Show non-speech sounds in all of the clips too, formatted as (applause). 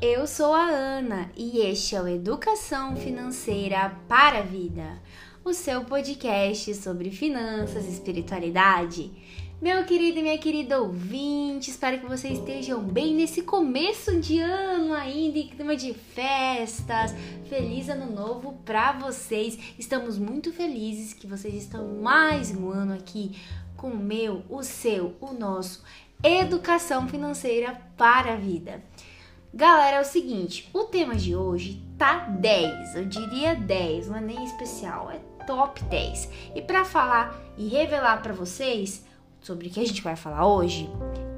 Eu sou a Ana e este é o Educação Financeira para a Vida, o seu podcast sobre finanças e espiritualidade. Meu querido e minha querida ouvinte, espero que vocês estejam bem nesse começo de ano ainda, em clima de festas. Feliz ano novo para vocês. Estamos muito felizes que vocês estão mais um ano aqui com o meu, o seu, o nosso Educação Financeira para a Vida. Galera, é o seguinte, o tema de hoje tá 10, eu diria 10, não é nem especial, é top 10. E para falar e revelar para vocês sobre o que a gente vai falar hoje,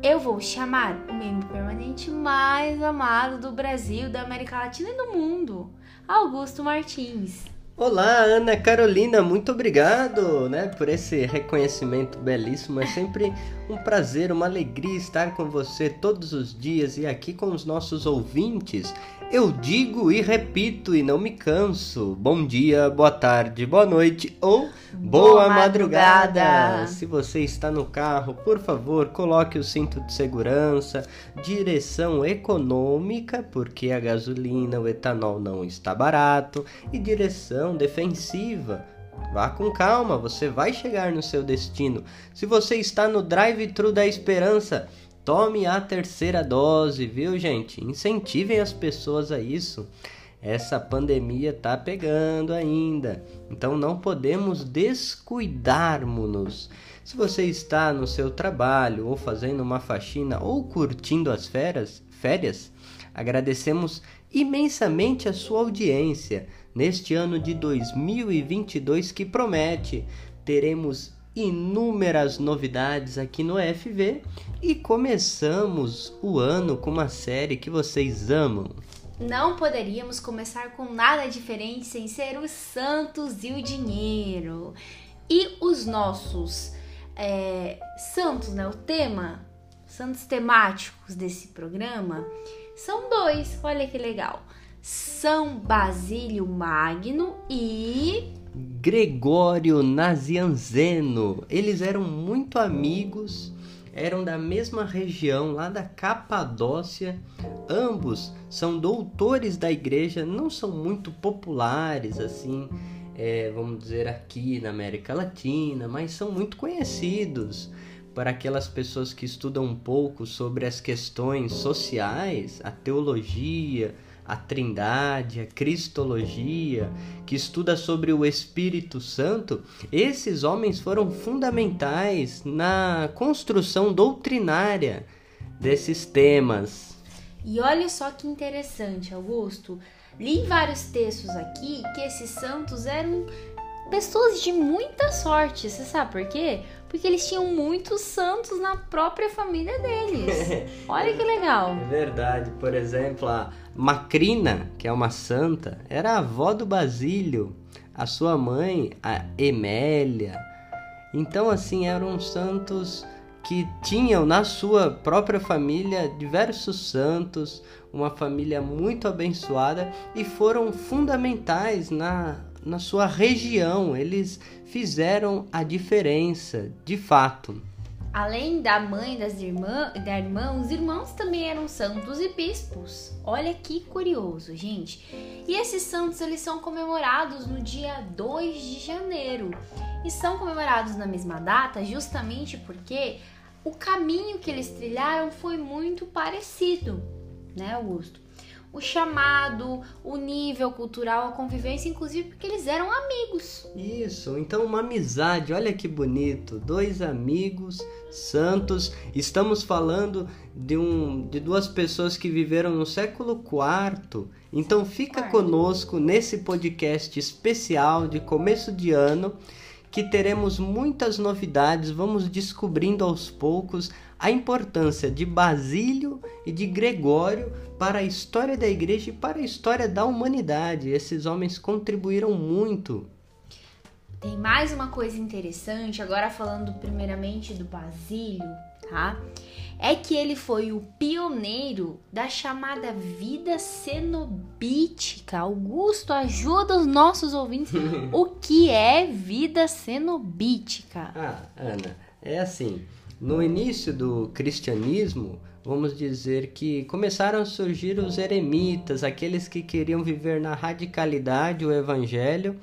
eu vou chamar o membro permanente mais amado do Brasil, da América Latina e do mundo, Augusto Martins. Olá, Ana Carolina, muito obrigado, né, por esse reconhecimento belíssimo. É sempre um prazer, uma alegria estar com você todos os dias e aqui com os nossos ouvintes. Eu digo e repito e não me canso. Bom dia, boa tarde, boa noite ou boa, boa madrugada. madrugada. Se você está no carro, por favor, coloque o cinto de segurança, direção econômica, porque a gasolina, o etanol não está barato, e direção defensiva. Vá com calma, você vai chegar no seu destino. Se você está no drive-thru da esperança, Tome a terceira dose, viu, gente? Incentivem as pessoas a isso. Essa pandemia tá pegando ainda, então não podemos descuidarmos-nos. Se você está no seu trabalho, ou fazendo uma faxina, ou curtindo as férias, férias, agradecemos imensamente a sua audiência neste ano de 2022 que promete. Teremos inúmeras novidades aqui no FV e começamos o ano com uma série que vocês amam. Não poderíamos começar com nada diferente sem ser os santos e o dinheiro. E os nossos é, santos, né? O tema, santos temáticos desse programa são dois. Olha que legal. São Basílio Magno e Gregório Nazianzeno. Eles eram muito amigos, eram da mesma região, lá da Capadócia. Ambos são doutores da igreja, não são muito populares assim, é, vamos dizer, aqui na América Latina, mas são muito conhecidos para aquelas pessoas que estudam um pouco sobre as questões sociais, a teologia a Trindade, a Cristologia, que estuda sobre o Espírito Santo, esses homens foram fundamentais na construção doutrinária desses temas. E olha só que interessante, Augusto. Li vários textos aqui que esses santos eram pessoas de muita sorte. Você sabe por quê? Porque eles tinham muitos santos na própria família deles. (laughs) Olha que legal. É verdade. Por exemplo, a Macrina, que é uma santa, era a avó do Basílio. A sua mãe, a Emélia. Então, assim, eram santos que tinham na sua própria família diversos santos, uma família muito abençoada e foram fundamentais na na sua região, eles fizeram a diferença, de fato. Além da mãe das irmã, da irmã, os irmãos também eram santos e bispos. Olha que curioso, gente. E esses santos eles são comemorados no dia 2 de janeiro. E são comemorados na mesma data justamente porque o caminho que eles trilharam foi muito parecido, né, Augusto? O chamado, o nível cultural, a convivência, inclusive porque eles eram amigos. Isso, então uma amizade, olha que bonito, dois amigos santos. Estamos falando de um de duas pessoas que viveram no século IV. Então fica Quarto. conosco nesse podcast especial de começo de ano que teremos muitas novidades, vamos descobrindo aos poucos a importância de Basílio e de Gregório para a história da igreja e para a história da humanidade. Esses homens contribuíram muito. Tem mais uma coisa interessante, agora falando primeiramente do Basílio, tá? É que ele foi o pioneiro da chamada vida cenobítica. Augusto, ajuda os nossos ouvintes. (laughs) o que é vida cenobítica? Ah, Ana, é assim No início do cristianismo, vamos dizer que começaram a surgir os eremitas, aqueles que queriam viver na radicalidade o evangelho,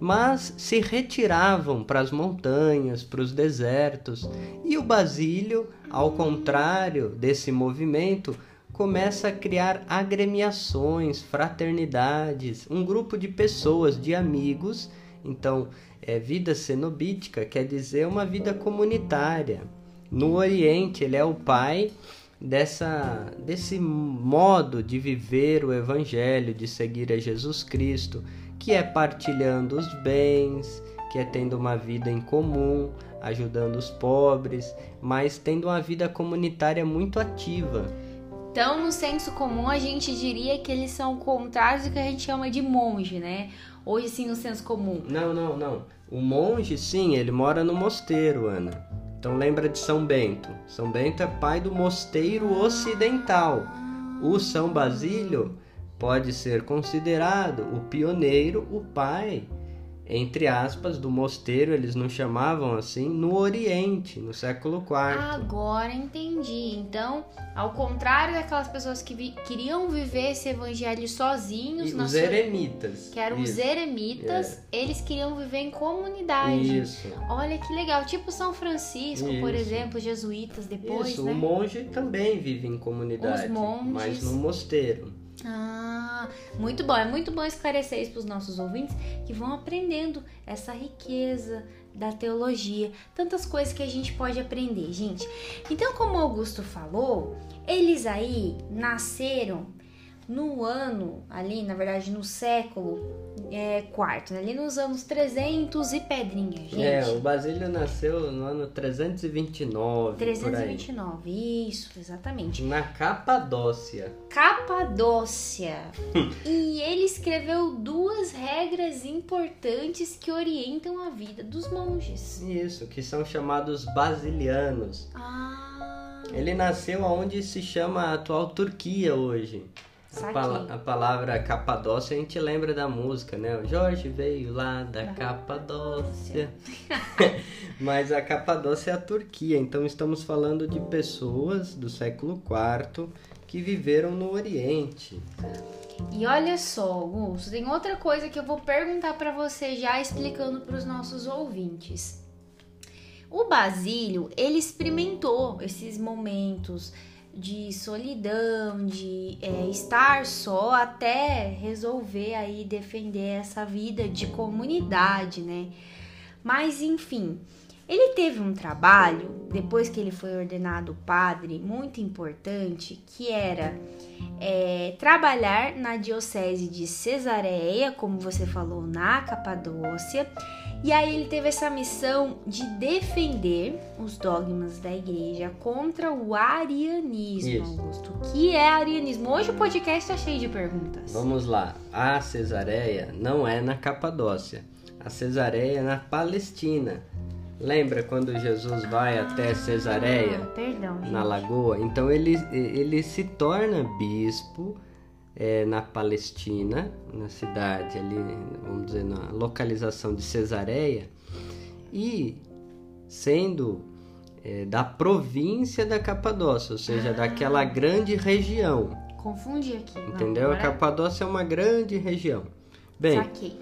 mas se retiravam para as montanhas, para os desertos. E o Basílio, ao contrário desse movimento, começa a criar agremiações, fraternidades, um grupo de pessoas, de amigos. Então, é, vida cenobítica quer dizer uma vida comunitária. No Oriente, ele é o pai dessa desse modo de viver o evangelho, de seguir a Jesus Cristo, que é partilhando os bens, que é tendo uma vida em comum, ajudando os pobres, mas tendo uma vida comunitária muito ativa. Então, no senso comum, a gente diria que eles são contrários do que a gente chama de monge, né? Hoje, sim, no senso comum. Não, não, não. O monge, sim, ele mora no mosteiro, Ana. Então, lembra de São Bento. São Bento é pai do mosteiro ocidental. O São Basílio pode ser considerado o pioneiro, o pai entre aspas, do mosteiro, eles não chamavam assim, no Oriente, no século IV. Agora entendi. Então, ao contrário daquelas pessoas que vi queriam viver esse evangelho sozinhos, os eremitas. Que eram Isso. os eremitas, é. eles queriam viver em comunidade. Isso. Olha que legal. Tipo São Francisco, Isso. por exemplo, jesuítas depois, Isso. né? O monge também vive em comunidade, os monges... mas no mosteiro. Ah, muito bom. É muito bom esclarecer isso para os nossos ouvintes que vão aprendendo essa riqueza da teologia, tantas coisas que a gente pode aprender, gente. Então, como Augusto falou, eles aí nasceram no ano, ali, na verdade, no século é, quarto, né? ali nos anos 300 e pedrinha, gente. É, o Basílio nasceu no ano 329. 329, isso, exatamente. Na Capadócia. Capadócia. (laughs) e ele escreveu duas regras importantes que orientam a vida dos monges. Isso, que são chamados basilianos. Ah. Ele nasceu onde se chama a atual Turquia hoje. A, a, palavra Capadócia a gente lembra da música, né? O Jorge veio lá da, da Capadócia. (laughs) Mas a Capadócia é a Turquia, então estamos falando de pessoas do século IV que viveram no Oriente. E olha só, Augusto, tem outra coisa que eu vou perguntar para você já explicando para os nossos ouvintes. O Basílio, ele experimentou esses momentos de solidão, de é, estar só até resolver aí defender essa vida de comunidade, né? Mas enfim, ele teve um trabalho depois que ele foi ordenado padre muito importante que era é, trabalhar na diocese de Cesareia, como você falou, na Capadócia e aí ele teve essa missão de defender os dogmas da igreja contra o arianismo, Isso. Augusto. O que é arianismo? Hoje o podcast está cheio de perguntas. Vamos lá. A Cesareia não é na Capadócia. A Cesareia é na Palestina. Lembra quando Jesus vai ah, até Cesareia? Perdão, na lagoa? Então ele, ele se torna bispo é, na Palestina, na cidade ali, vamos dizer, na localização de Cesareia, e sendo é, da província da Capadócia, ou seja, ah. daquela grande região. Confundi aqui. Entendeu? Não, agora... A Capadócia é uma grande região. Bem, Saquei.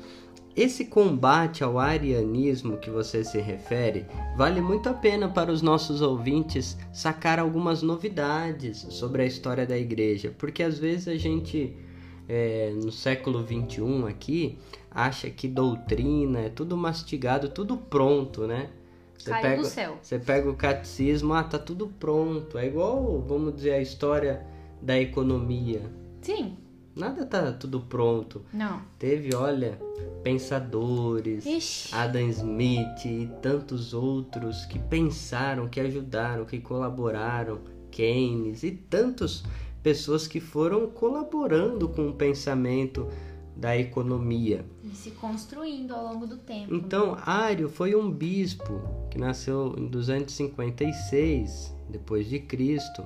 Esse combate ao arianismo que você se refere vale muito a pena para os nossos ouvintes sacar algumas novidades sobre a história da igreja, porque às vezes a gente é, no século 21 aqui acha que doutrina é tudo mastigado, tudo pronto, né? Você Caiu pega, do céu. Você pega o catecismo, ah, tá tudo pronto. É igual, vamos dizer, a história da economia. Sim. Nada tá tudo pronto. Não. Teve, olha, pensadores, Ixi. Adam Smith e tantos outros que pensaram, que ajudaram, que colaboraram, Keynes e tantas pessoas que foram colaborando com o pensamento da economia. E se construindo ao longo do tempo. Então, Ário foi um bispo que nasceu em 256 depois de Cristo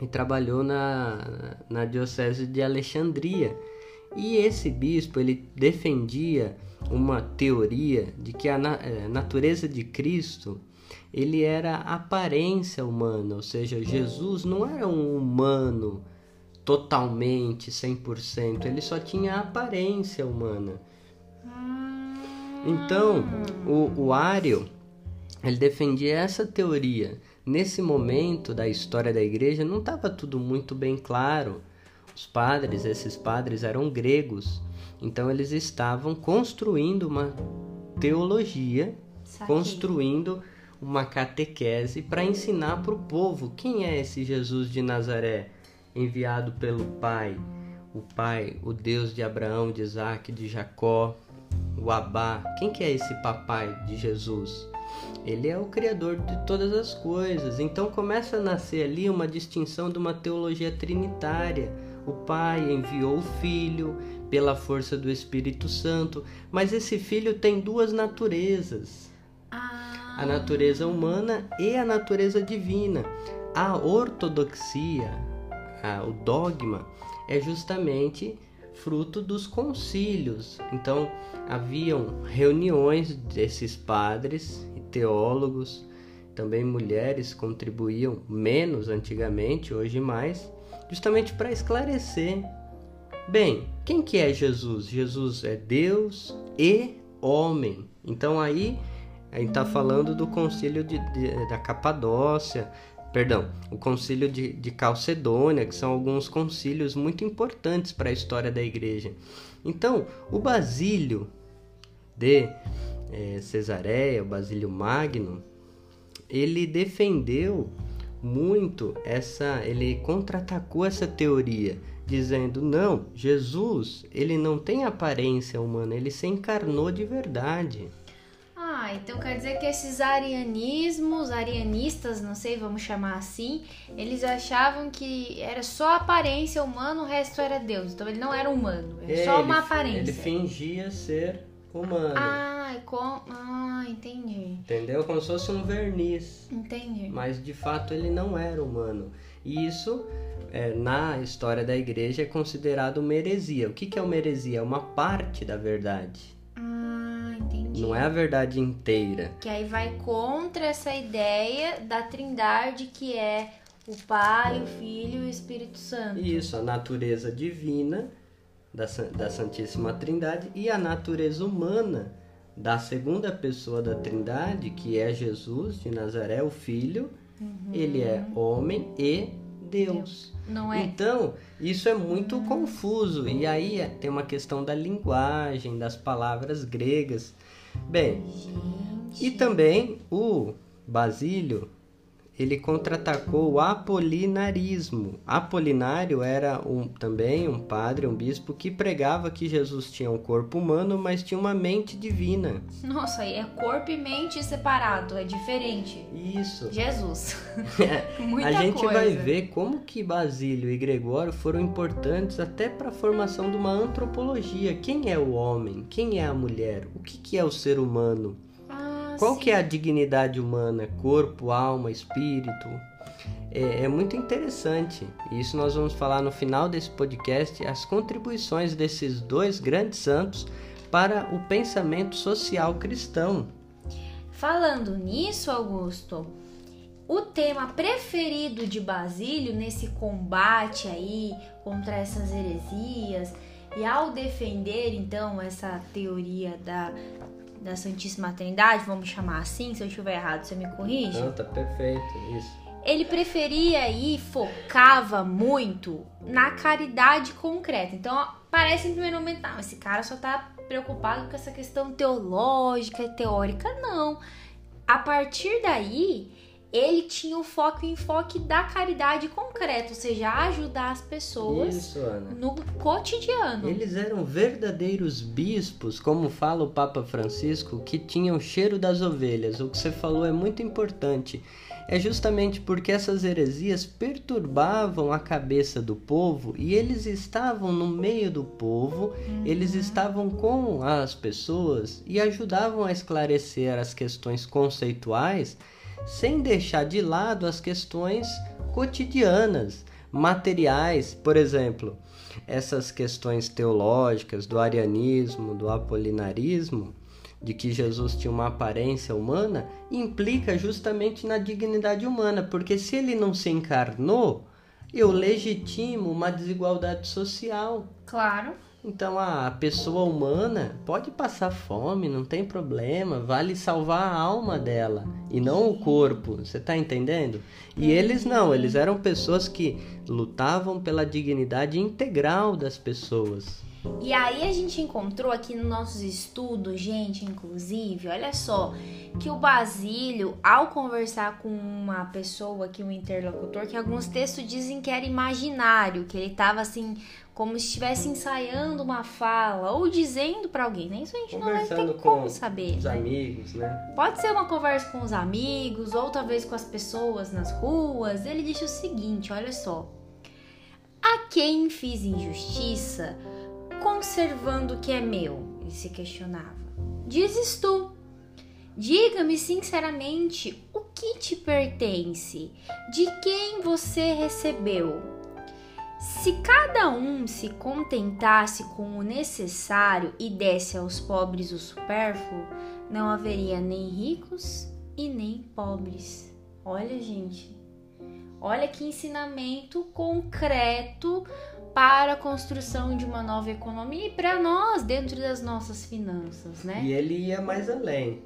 e trabalhou na, na diocese de Alexandria. E esse bispo ele defendia uma teoria de que a eh, natureza de Cristo ele era aparência humana, ou seja, Jesus não era um humano totalmente, 100%, ele só tinha aparência humana. Então, o, o ele defendia essa teoria. Nesse momento da história da igreja, não estava tudo muito bem claro. Os padres, esses padres eram gregos, então eles estavam construindo uma teologia, construindo uma catequese para ensinar para o povo quem é esse Jesus de Nazaré, enviado pelo Pai, o Pai, o Deus de Abraão, de Isaac, de Jacó, o Abá. Quem que é esse papai de Jesus? Ele é o criador de todas as coisas. Então começa a nascer ali uma distinção de uma teologia trinitária. O Pai enviou o Filho pela força do Espírito Santo, mas esse Filho tem duas naturezas. Ah. A natureza humana e a natureza divina. A ortodoxia, a, o dogma, é justamente fruto dos concílios. Então, haviam reuniões desses padres teólogos, também mulheres contribuíam menos antigamente, hoje mais, justamente para esclarecer. Bem, quem que é Jesus? Jesus é Deus e homem. Então aí a gente está falando do concílio de, de, da Capadócia, perdão, o concílio de, de Calcedônia, que são alguns concílios muito importantes para a história da igreja. Então, o Basílio de é, Cesareia, Basílio Magno, ele defendeu muito essa, ele contra-atacou essa teoria, dizendo: "Não, Jesus, ele não tem aparência humana, ele se encarnou de verdade". Ah, então quer dizer que esses arianismos, arianistas, não sei, vamos chamar assim, eles achavam que era só aparência humana, o resto era Deus. Então ele não era humano, era é, só uma ele, aparência. Ele fingia ser humano. Ah, com... ah, entendi. Entendeu? Como se fosse um verniz. Entendi. Mas de fato ele não era humano. E isso, é, na história da igreja, é considerado uma heresia. O que, que é uma heresia? É uma parte da verdade. Ah, entendi. Não é a verdade inteira. Que aí vai contra essa ideia da trindade que é o Pai, o Filho e o Espírito Santo. Isso, a natureza divina da, da Santíssima Trindade e a natureza humana da segunda pessoa da Trindade, que é Jesus de Nazaré, o Filho. Uhum. Ele é homem e Deus. Não é? Então, isso é muito hum. confuso. E aí é, tem uma questão da linguagem, das palavras gregas. Bem, Gente. e também o Basílio ele contra-atacou o apolinarismo. Apolinário era um, também um padre, um bispo, que pregava que Jesus tinha um corpo humano, mas tinha uma mente divina. Nossa, é corpo e mente separado, é diferente. Isso. Jesus. (laughs) É, (laughs) Muita a gente coisa. vai ver como que Basílio e Gregório foram importantes até para a formação de uma antropologia. Quem é o homem? Quem é a mulher? O que, que é o ser humano? Qual que é a dignidade humana? Corpo, alma, espírito? É, é, muito interessante. Isso nós vamos falar no final desse podcast, as contribuições desses dois grandes santos para o pensamento social cristão. Falando nisso, Augusto, o tema preferido de Basílio nesse combate aí contra essas heresias e ao defender então essa teoria da da Santíssima Trindade, vamos chamar assim, se eu estiver errado, você me corrige? Não, tá perfeito, isso. Ele preferia e focava muito na caridade concreta. Então, parece em primeiro momento, não, esse cara só tá preocupado com essa questão teológica e teórica. Não. A partir daí, ele tinha o foco em enfoque da caridade concreta, ou seja, ajudar as pessoas Isso, no cotidiano. Eles eram verdadeiros bispos, como fala o Papa Francisco, que tinham o cheiro das ovelhas. O que você falou é muito importante. É justamente porque essas heresias perturbavam a cabeça do povo e eles estavam no meio do povo, uhum. eles estavam com as pessoas e ajudavam a esclarecer as questões conceituais sem deixar de lado as questões cotidianas, materiais, por exemplo, essas questões teológicas do arianismo, do apolinarismo, de que Jesus tinha uma aparência humana, implica justamente na dignidade humana, porque se ele não se encarnou, eu legitimo uma desigualdade social. Claro. Então a pessoa humana pode passar fome, não tem problema, vale salvar a alma dela e não o corpo, você está entendendo? E eles não, eles eram pessoas que lutavam pela dignidade integral das pessoas. E aí a gente encontrou aqui nos nossos estudos, gente, inclusive, olha só, que o Basílio, ao conversar com uma pessoa aqui, um interlocutor, que alguns textos dizem que era imaginário, que ele estava assim, como se estivesse ensaiando uma fala ou dizendo para alguém, né? Isso a gente não ter como saber. Os né? amigos, né? Pode ser uma conversa com os amigos ou talvez com as pessoas nas ruas. Ele disse o seguinte, olha só: A quem fiz injustiça, conservando o que é meu? Ele se questionava. Dizes tu. Diga-me sinceramente o que te pertence, de quem você recebeu. Se cada um se contentasse com o necessário e desse aos pobres o supérfluo, não haveria nem ricos e nem pobres. Olha, gente, olha que ensinamento concreto para a construção de uma nova economia e para nós dentro das nossas finanças, né? E ele ia mais além.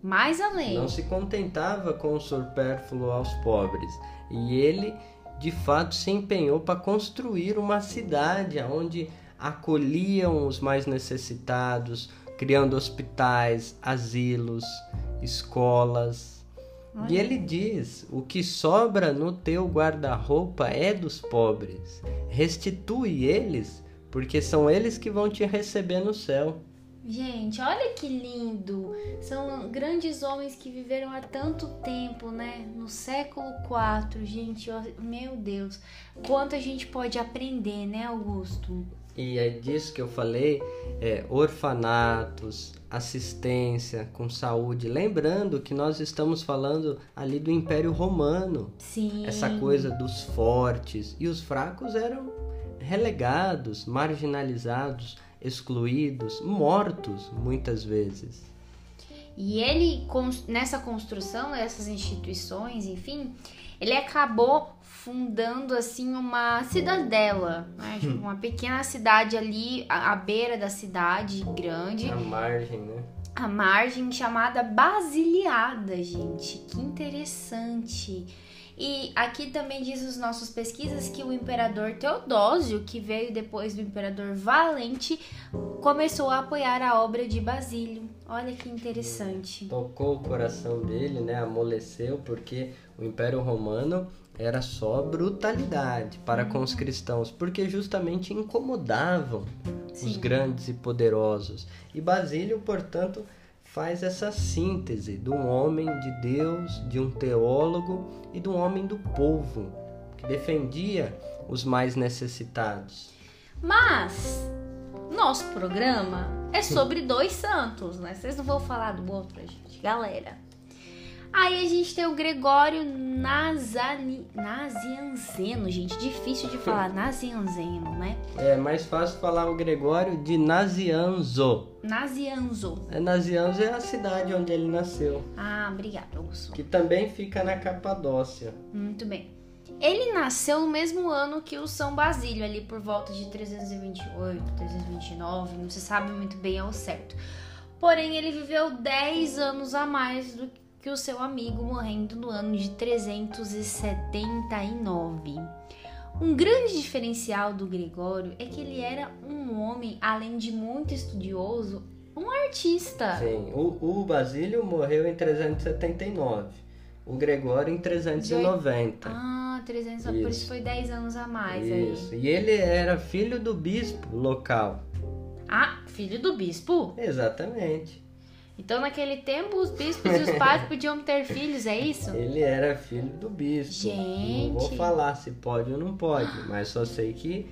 Mais além. Não se contentava com o supérfluo aos pobres. E ele, de fato, se empenhou para construir uma cidade onde acolhiam os mais necessitados, criando hospitais, asilos, escolas, e ele diz: O que sobra no teu guarda-roupa é dos pobres. Restitui eles, porque são eles que vão te receber no céu. Gente, olha que lindo! São grandes homens que viveram há tanto tempo, né? No século IV, gente, meu Deus, quanto a gente pode aprender, né, Augusto? E é disso que eu falei, é, orfanatos, assistência com saúde. Lembrando que nós estamos falando ali do Império Romano. Sim. Essa coisa dos fortes. E os fracos eram relegados, marginalizados, excluídos, mortos muitas vezes. E ele, nessa construção, essas instituições, enfim, ele acabou fundando assim uma cidadela, né? tipo, (laughs) uma pequena cidade ali à, à beira da cidade grande. A margem, né? A margem chamada Basiliada, gente. Que interessante. E aqui também diz os nossos pesquisas que o imperador Teodósio, que veio depois do imperador Valente, começou a apoiar a obra de Basílio. Olha que interessante. Tocou o coração dele, né? Amoleceu, porque o Império Romano era só brutalidade para com os cristãos, porque justamente incomodavam Sim. os grandes e poderosos. E Basílio, portanto, faz essa síntese de um homem de Deus, de um teólogo e de um homem do povo, que defendia os mais necessitados. Mas nosso programa é sobre dois santos, né? Vocês não vão falar do outro, gente, galera. Aí a gente tem o Gregório Nazani... Nazianzeno, gente. Difícil de falar, (laughs) Nazianzeno, né? É mais fácil falar o Gregório de Nazianzo. Nazianzo. É, Nazianzo é a cidade onde ele nasceu. Ah, obrigado, Augusto. Que também fica na Capadócia. Muito bem. Ele nasceu no mesmo ano que o São Basílio, ali por volta de 328, 329, não se sabe muito bem ao certo. Porém, ele viveu 10 anos a mais do que o seu amigo, morrendo no ano de 379. Um grande diferencial do Gregório é que ele era um homem, além de muito estudioso, um artista. Sim, o, o Basílio morreu em 379, o Gregório em 390. Ah, 300, isso. por isso foi 10 anos a mais isso. aí. E ele era filho do bispo local. Ah, filho do bispo? Exatamente. Então, naquele tempo, os bispos e os padres (laughs) podiam ter filhos, é isso? Ele era filho do bispo. Gente. Não vou falar se pode ou não pode, mas só sei que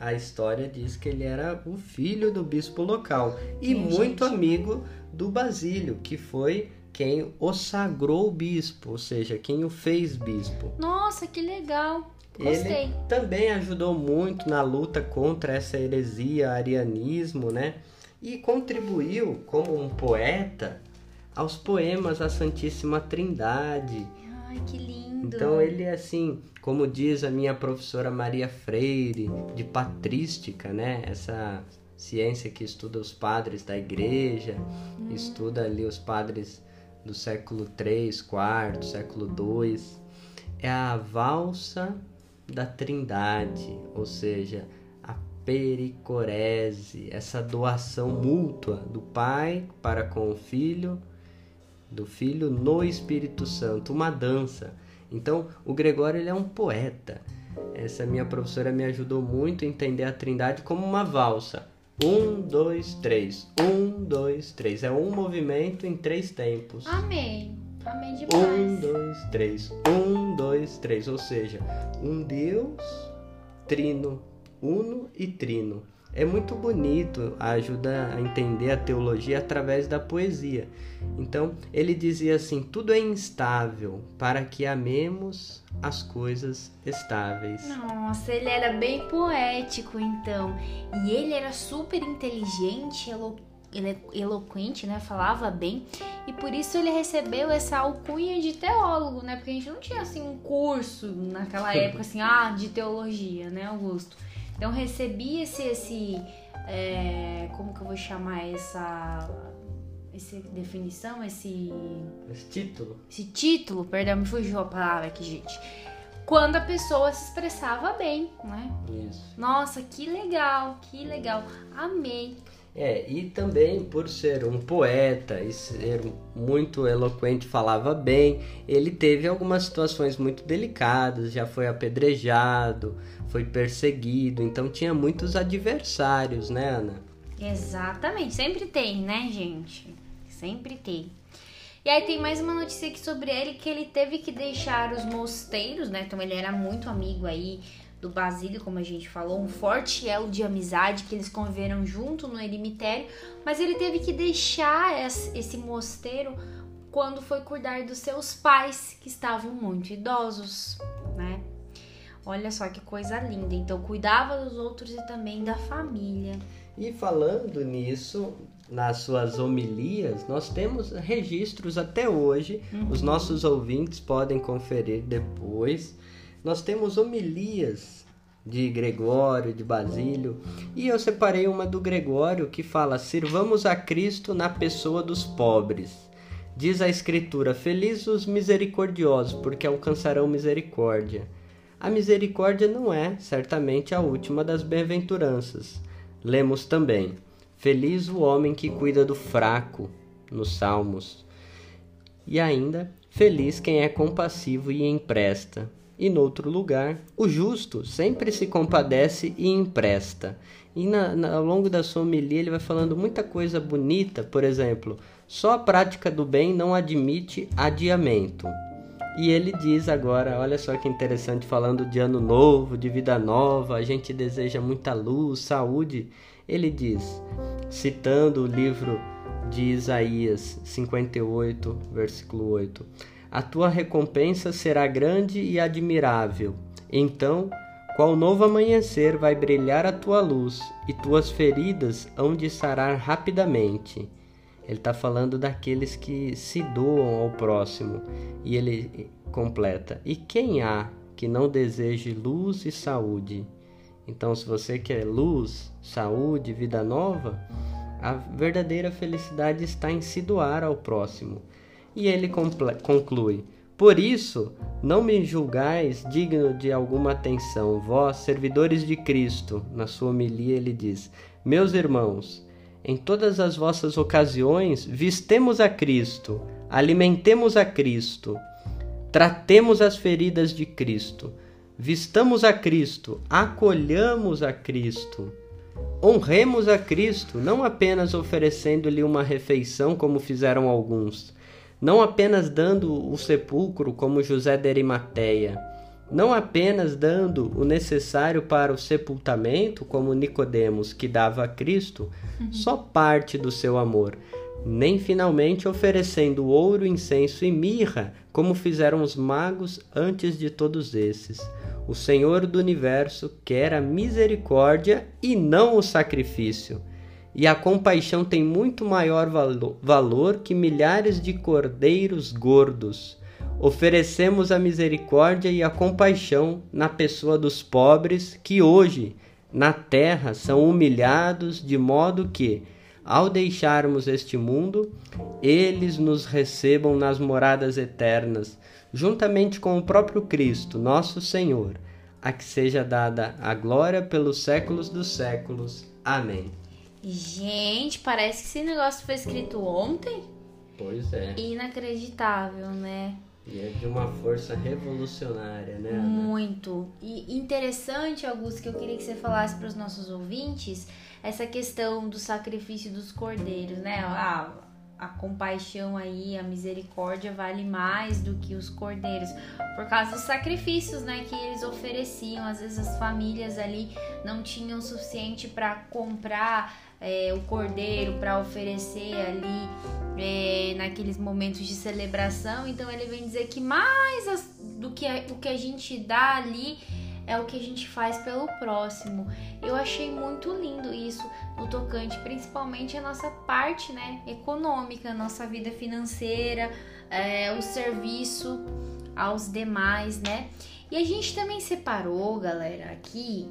a história diz que ele era o filho do bispo local e Sim, muito gente. amigo do Basílio, que foi quem o sagrou bispo, ou seja, quem o fez bispo. Nossa, que legal! Gostei. Ele também ajudou muito na luta contra essa heresia, arianismo, né? E contribuiu como um poeta aos poemas à Santíssima Trindade. Ai, que lindo! Então ele é assim, como diz a minha professora Maria Freire, de patrística, né? Essa ciência que estuda os padres da igreja, hum. estuda ali os padres do século 3, 4, século 2. É a valsa da Trindade, ou seja, pericorese, essa doação mútua do Pai para com o Filho, do Filho no Espírito Santo, uma dança. Então, o Gregório ele é um poeta. Essa minha professora me ajudou muito a entender a Trindade como uma valsa. Um, dois, três. Um, dois, três. É um movimento em três tempos. Amém. Amém demais. Um, dois, três. Um, dois, três. Ou seja, um Deus trino uno e trino. É muito bonito, ajuda a entender a teologia através da poesia. Então, ele dizia assim: tudo é instável para que amemos as coisas estáveis. Nossa, ele era bem poético então. E ele era super inteligente, elo eloquente, né? Falava bem. E por isso ele recebeu essa alcunha de teólogo, né? Porque a gente não tinha assim um curso naquela (laughs) época assim, ah, de teologia, né, Augusto? Então recebi esse, esse é, como que eu vou chamar essa, essa definição, esse, esse título, esse título, perdão, me fugiu a palavra aqui, gente. Quando a pessoa se expressava bem, né? Isso. Nossa, que legal, que legal, amei. É, e também por ser um poeta e ser muito eloquente, falava bem, ele teve algumas situações muito delicadas, já foi apedrejado, foi perseguido, então tinha muitos adversários, né, Ana? Exatamente, sempre tem, né, gente? Sempre tem. E aí tem mais uma notícia aqui sobre ele que ele teve que deixar os mosteiros, né? Então ele era muito amigo aí do Basílio, como a gente falou, um forte elo de amizade que eles conviveram junto no eremitério, mas ele teve que deixar esse mosteiro quando foi cuidar dos seus pais, que estavam muito idosos, né? Olha só que coisa linda. Então, cuidava dos outros e também da família. E falando nisso, nas suas homilias, nós temos registros até hoje. Uhum. Os nossos ouvintes podem conferir depois nós temos homilias de Gregório, de Basílio, e eu separei uma do Gregório que fala: Sirvamos a Cristo na pessoa dos pobres. Diz a Escritura: Felizes os misericordiosos, porque alcançarão misericórdia. A misericórdia não é, certamente, a última das bem-aventuranças. Lemos também: Feliz o homem que cuida do fraco, nos Salmos. E ainda, feliz quem é compassivo e empresta e noutro lugar, o justo sempre se compadece e empresta. E na, na, ao longo da sua homilia ele vai falando muita coisa bonita, por exemplo, só a prática do bem não admite adiamento. E ele diz agora, olha só que interessante, falando de ano novo, de vida nova, a gente deseja muita luz, saúde. Ele diz, citando o livro de Isaías 58, versículo 8: a tua recompensa será grande e admirável. Então, qual novo amanhecer vai brilhar a tua luz, e tuas feridas hão de sarar rapidamente. Ele está falando daqueles que se doam ao próximo. E ele completa: E quem há que não deseje luz e saúde? Então, se você quer luz, saúde, vida nova, a verdadeira felicidade está em se doar ao próximo. E ele conclui: Por isso, não me julgais digno de alguma atenção, vós, servidores de Cristo. Na sua homilia, ele diz: Meus irmãos, em todas as vossas ocasiões, vistemos a Cristo, alimentemos a Cristo, tratemos as feridas de Cristo, vistamos a Cristo, acolhamos a Cristo. Honremos a Cristo, não apenas oferecendo-lhe uma refeição como fizeram alguns, não apenas dando o sepulcro como José de Arimateia, não apenas dando o necessário para o sepultamento como Nicodemos que dava a Cristo, uhum. só parte do seu amor, nem finalmente oferecendo ouro, incenso e mirra, como fizeram os magos antes de todos esses. O Senhor do universo quer a misericórdia e não o sacrifício. E a compaixão tem muito maior valo valor que milhares de cordeiros gordos. Oferecemos a misericórdia e a compaixão na pessoa dos pobres que hoje, na terra, são humilhados, de modo que, ao deixarmos este mundo, eles nos recebam nas moradas eternas, juntamente com o próprio Cristo, nosso Senhor, a que seja dada a glória pelos séculos dos séculos. Amém. Gente, parece que esse negócio foi escrito ontem. Pois é. Inacreditável, né? E é de uma força revolucionária, né? Ana? Muito. E interessante, Augusto, que eu queria que você falasse para os nossos ouvintes essa questão do sacrifício dos cordeiros, né? Ah, a compaixão aí, a misericórdia vale mais do que os cordeiros, por causa dos sacrifícios, né, que eles ofereciam. Às vezes as famílias ali não tinham o suficiente para comprar é, o cordeiro para oferecer ali é, naqueles momentos de celebração. Então ele vem dizer que mais as, do que a, o que a gente dá ali é o que a gente faz pelo próximo. Eu achei muito lindo isso no tocante, principalmente a nossa parte, né, econômica, nossa vida financeira, é, o serviço aos demais, né? E a gente também separou, galera, aqui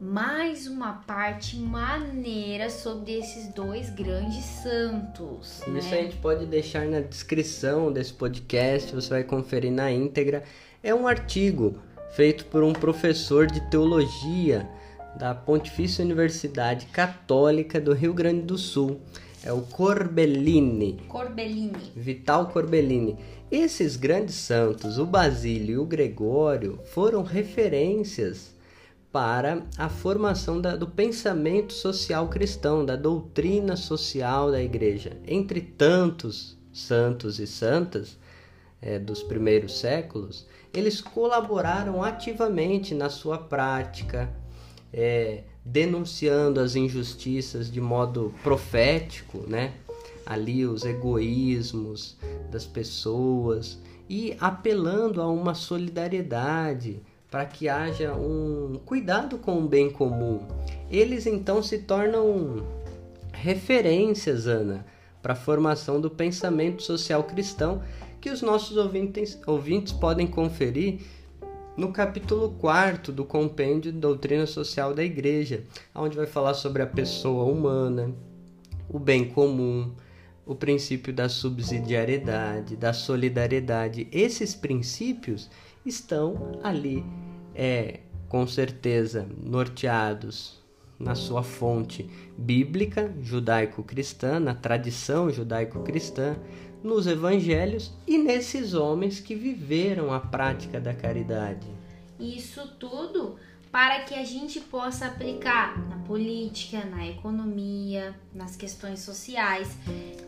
mais uma parte maneira sobre esses dois grandes santos. Isso né? a gente pode deixar na descrição desse podcast, você vai conferir na íntegra. É um artigo feito por um professor de teologia da Pontifícia Universidade Católica do Rio Grande do Sul. É o Corbellini. Corbellini. Vital Corbellini. Esses grandes santos, o Basílio e o Gregório, foram referências para a formação da, do pensamento social cristão, da doutrina social da igreja. Entre tantos santos e santas é, dos primeiros séculos, eles colaboraram ativamente na sua prática, é, denunciando as injustiças de modo profético, né? ali os egoísmos das pessoas e apelando a uma solidariedade para que haja um cuidado com o bem comum. Eles então se tornam referências, Ana, para a formação do pensamento social cristão que os nossos ouvintes, ouvintes podem conferir no capítulo 4 do Compêndio Doutrina Social da Igreja, onde vai falar sobre a pessoa humana, o bem comum, o princípio da subsidiariedade, da solidariedade. Esses princípios estão ali, é, com certeza, norteados na sua fonte bíblica, judaico-cristã, na tradição judaico-cristã, nos evangelhos e nesses homens que viveram a prática da caridade. Isso tudo para que a gente possa aplicar na política, na economia, nas questões sociais,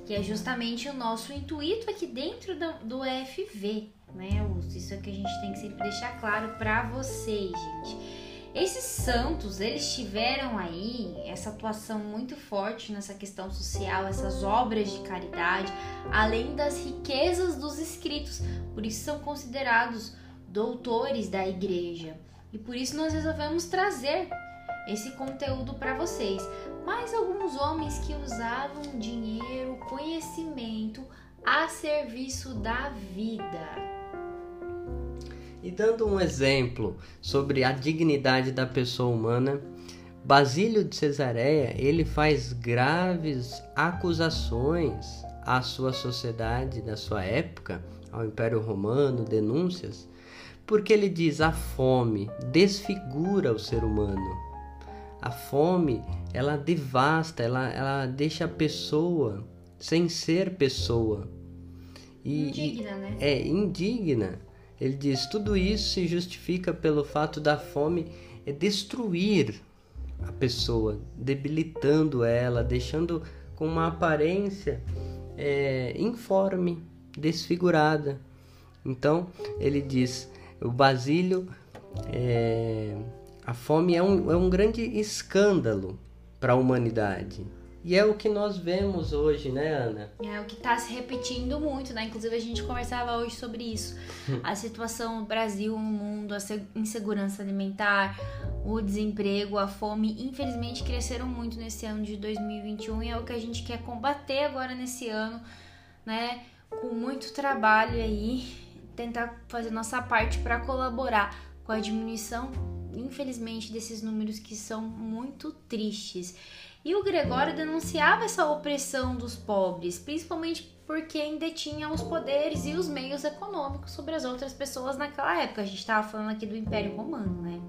que é justamente o nosso intuito aqui dentro do, FV, né? Isso é que a gente tem que sempre deixar claro para vocês, gente. Esses santos, eles tiveram aí essa atuação muito forte nessa questão social, essas obras de caridade, além das riquezas dos escritos, por isso são considerados doutores da igreja. E por isso nós resolvemos trazer esse conteúdo para vocês. Mais alguns homens que usavam dinheiro, conhecimento a serviço da vida. E dando um exemplo sobre a dignidade da pessoa humana, Basílio de Cesareia, ele faz graves acusações à sua sociedade da sua época, ao Império Romano, denúncias, porque ele diz a fome desfigura o ser humano. A fome, ela devasta, ela, ela deixa a pessoa sem ser pessoa. E, indigna, né? É, indigna. Ele diz: tudo isso se justifica pelo fato da fome é destruir a pessoa, debilitando ela, deixando com uma aparência é, informe, desfigurada. Então ele diz: o Basílio, é, a fome é um, é um grande escândalo para a humanidade. E é o que nós vemos hoje, né, Ana? É o que está se repetindo muito, né? Inclusive a gente conversava hoje sobre isso. (laughs) a situação no Brasil, no mundo, a insegurança alimentar, o desemprego, a fome, infelizmente cresceram muito nesse ano de 2021 e é o que a gente quer combater agora nesse ano, né? Com muito trabalho aí, tentar fazer nossa parte para colaborar com a diminuição, infelizmente, desses números que são muito tristes. E o Gregório denunciava essa opressão dos pobres, principalmente porque ainda tinha os poderes e os meios econômicos sobre as outras pessoas naquela época. A gente estava falando aqui do Império Romano, né?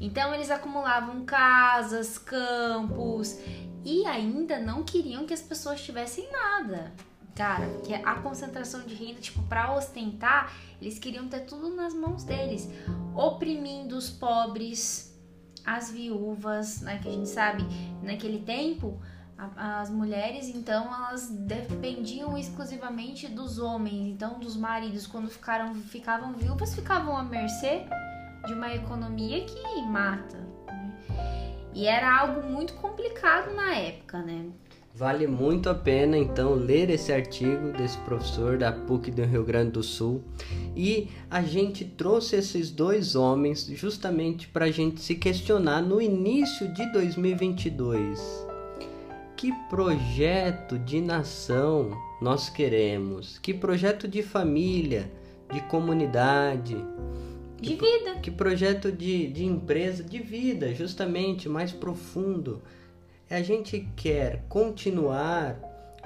Então eles acumulavam casas, campos e ainda não queriam que as pessoas tivessem nada. Cara, que a concentração de renda, tipo, para ostentar, eles queriam ter tudo nas mãos deles, oprimindo os pobres, as viúvas, né, que a gente sabe, naquele tempo, as mulheres, então, elas dependiam exclusivamente dos homens, então dos maridos, quando ficaram, ficavam viúvas, ficavam à mercê de uma economia que mata. Né? E era algo muito complicado na época, né? Vale muito a pena então ler esse artigo desse professor da PUC do Rio Grande do Sul. E a gente trouxe esses dois homens justamente para a gente se questionar no início de 2022. Que projeto de nação nós queremos? Que projeto de família, de comunidade, de vida. Que projeto de, de empresa, de vida, justamente, mais profundo. A gente quer continuar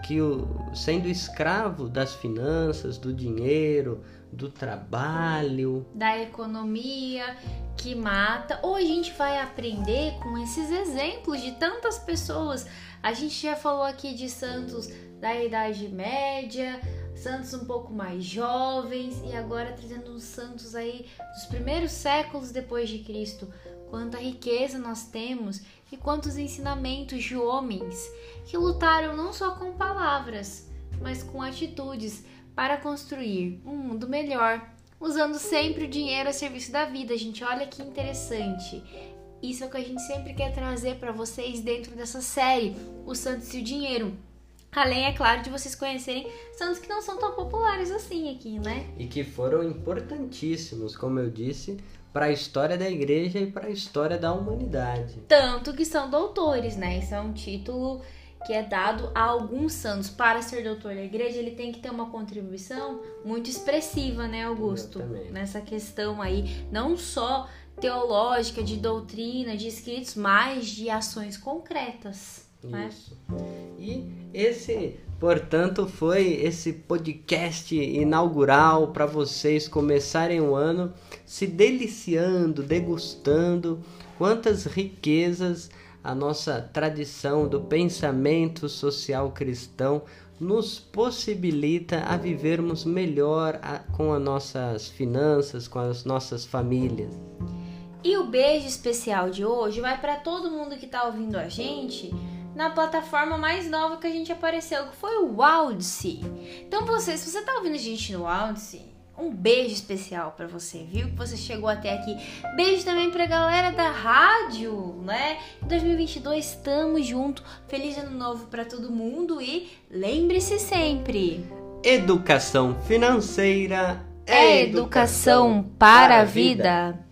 que o, sendo escravo das finanças, do dinheiro, do trabalho, da economia que mata, ou a gente vai aprender com esses exemplos de tantas pessoas. A gente já falou aqui de santos da Idade Média, santos um pouco mais jovens e agora trazendo os santos aí dos primeiros séculos depois de Cristo. Quanta riqueza nós temos e quantos ensinamentos de homens que lutaram não só com palavras, mas com atitudes para construir um mundo melhor, usando sempre o dinheiro a serviço da vida. Gente, olha que interessante. Isso é o que a gente sempre quer trazer para vocês dentro dessa série, o Santos e o Dinheiro. Além, é claro, de vocês conhecerem santos que não são tão populares assim aqui, né? E que foram importantíssimos, como eu disse, para a história da igreja e para a história da humanidade. Tanto que são doutores, né? Isso é um título que é dado a alguns santos. Para ser doutor da igreja, ele tem que ter uma contribuição muito expressiva, né, Augusto? Exatamente. Nessa questão aí, não só teológica, de doutrina, de escritos, mas de ações concretas. Né? Isso. E esse, portanto, foi esse podcast inaugural para vocês começarem o ano se deliciando, degustando quantas riquezas a nossa tradição do pensamento social cristão nos possibilita a vivermos melhor com as nossas finanças, com as nossas famílias. E o beijo especial de hoje vai para todo mundo que está ouvindo a gente na plataforma mais nova que a gente apareceu, que foi o Audicy. Então você, se você tá ouvindo a gente no Audicy, um beijo especial para você, viu? Que você chegou até aqui. Beijo também pra galera da rádio, né? Em 2022 estamos junto. Feliz ano novo para todo mundo e lembre-se sempre: educação financeira é, educação, educação para a vida. vida.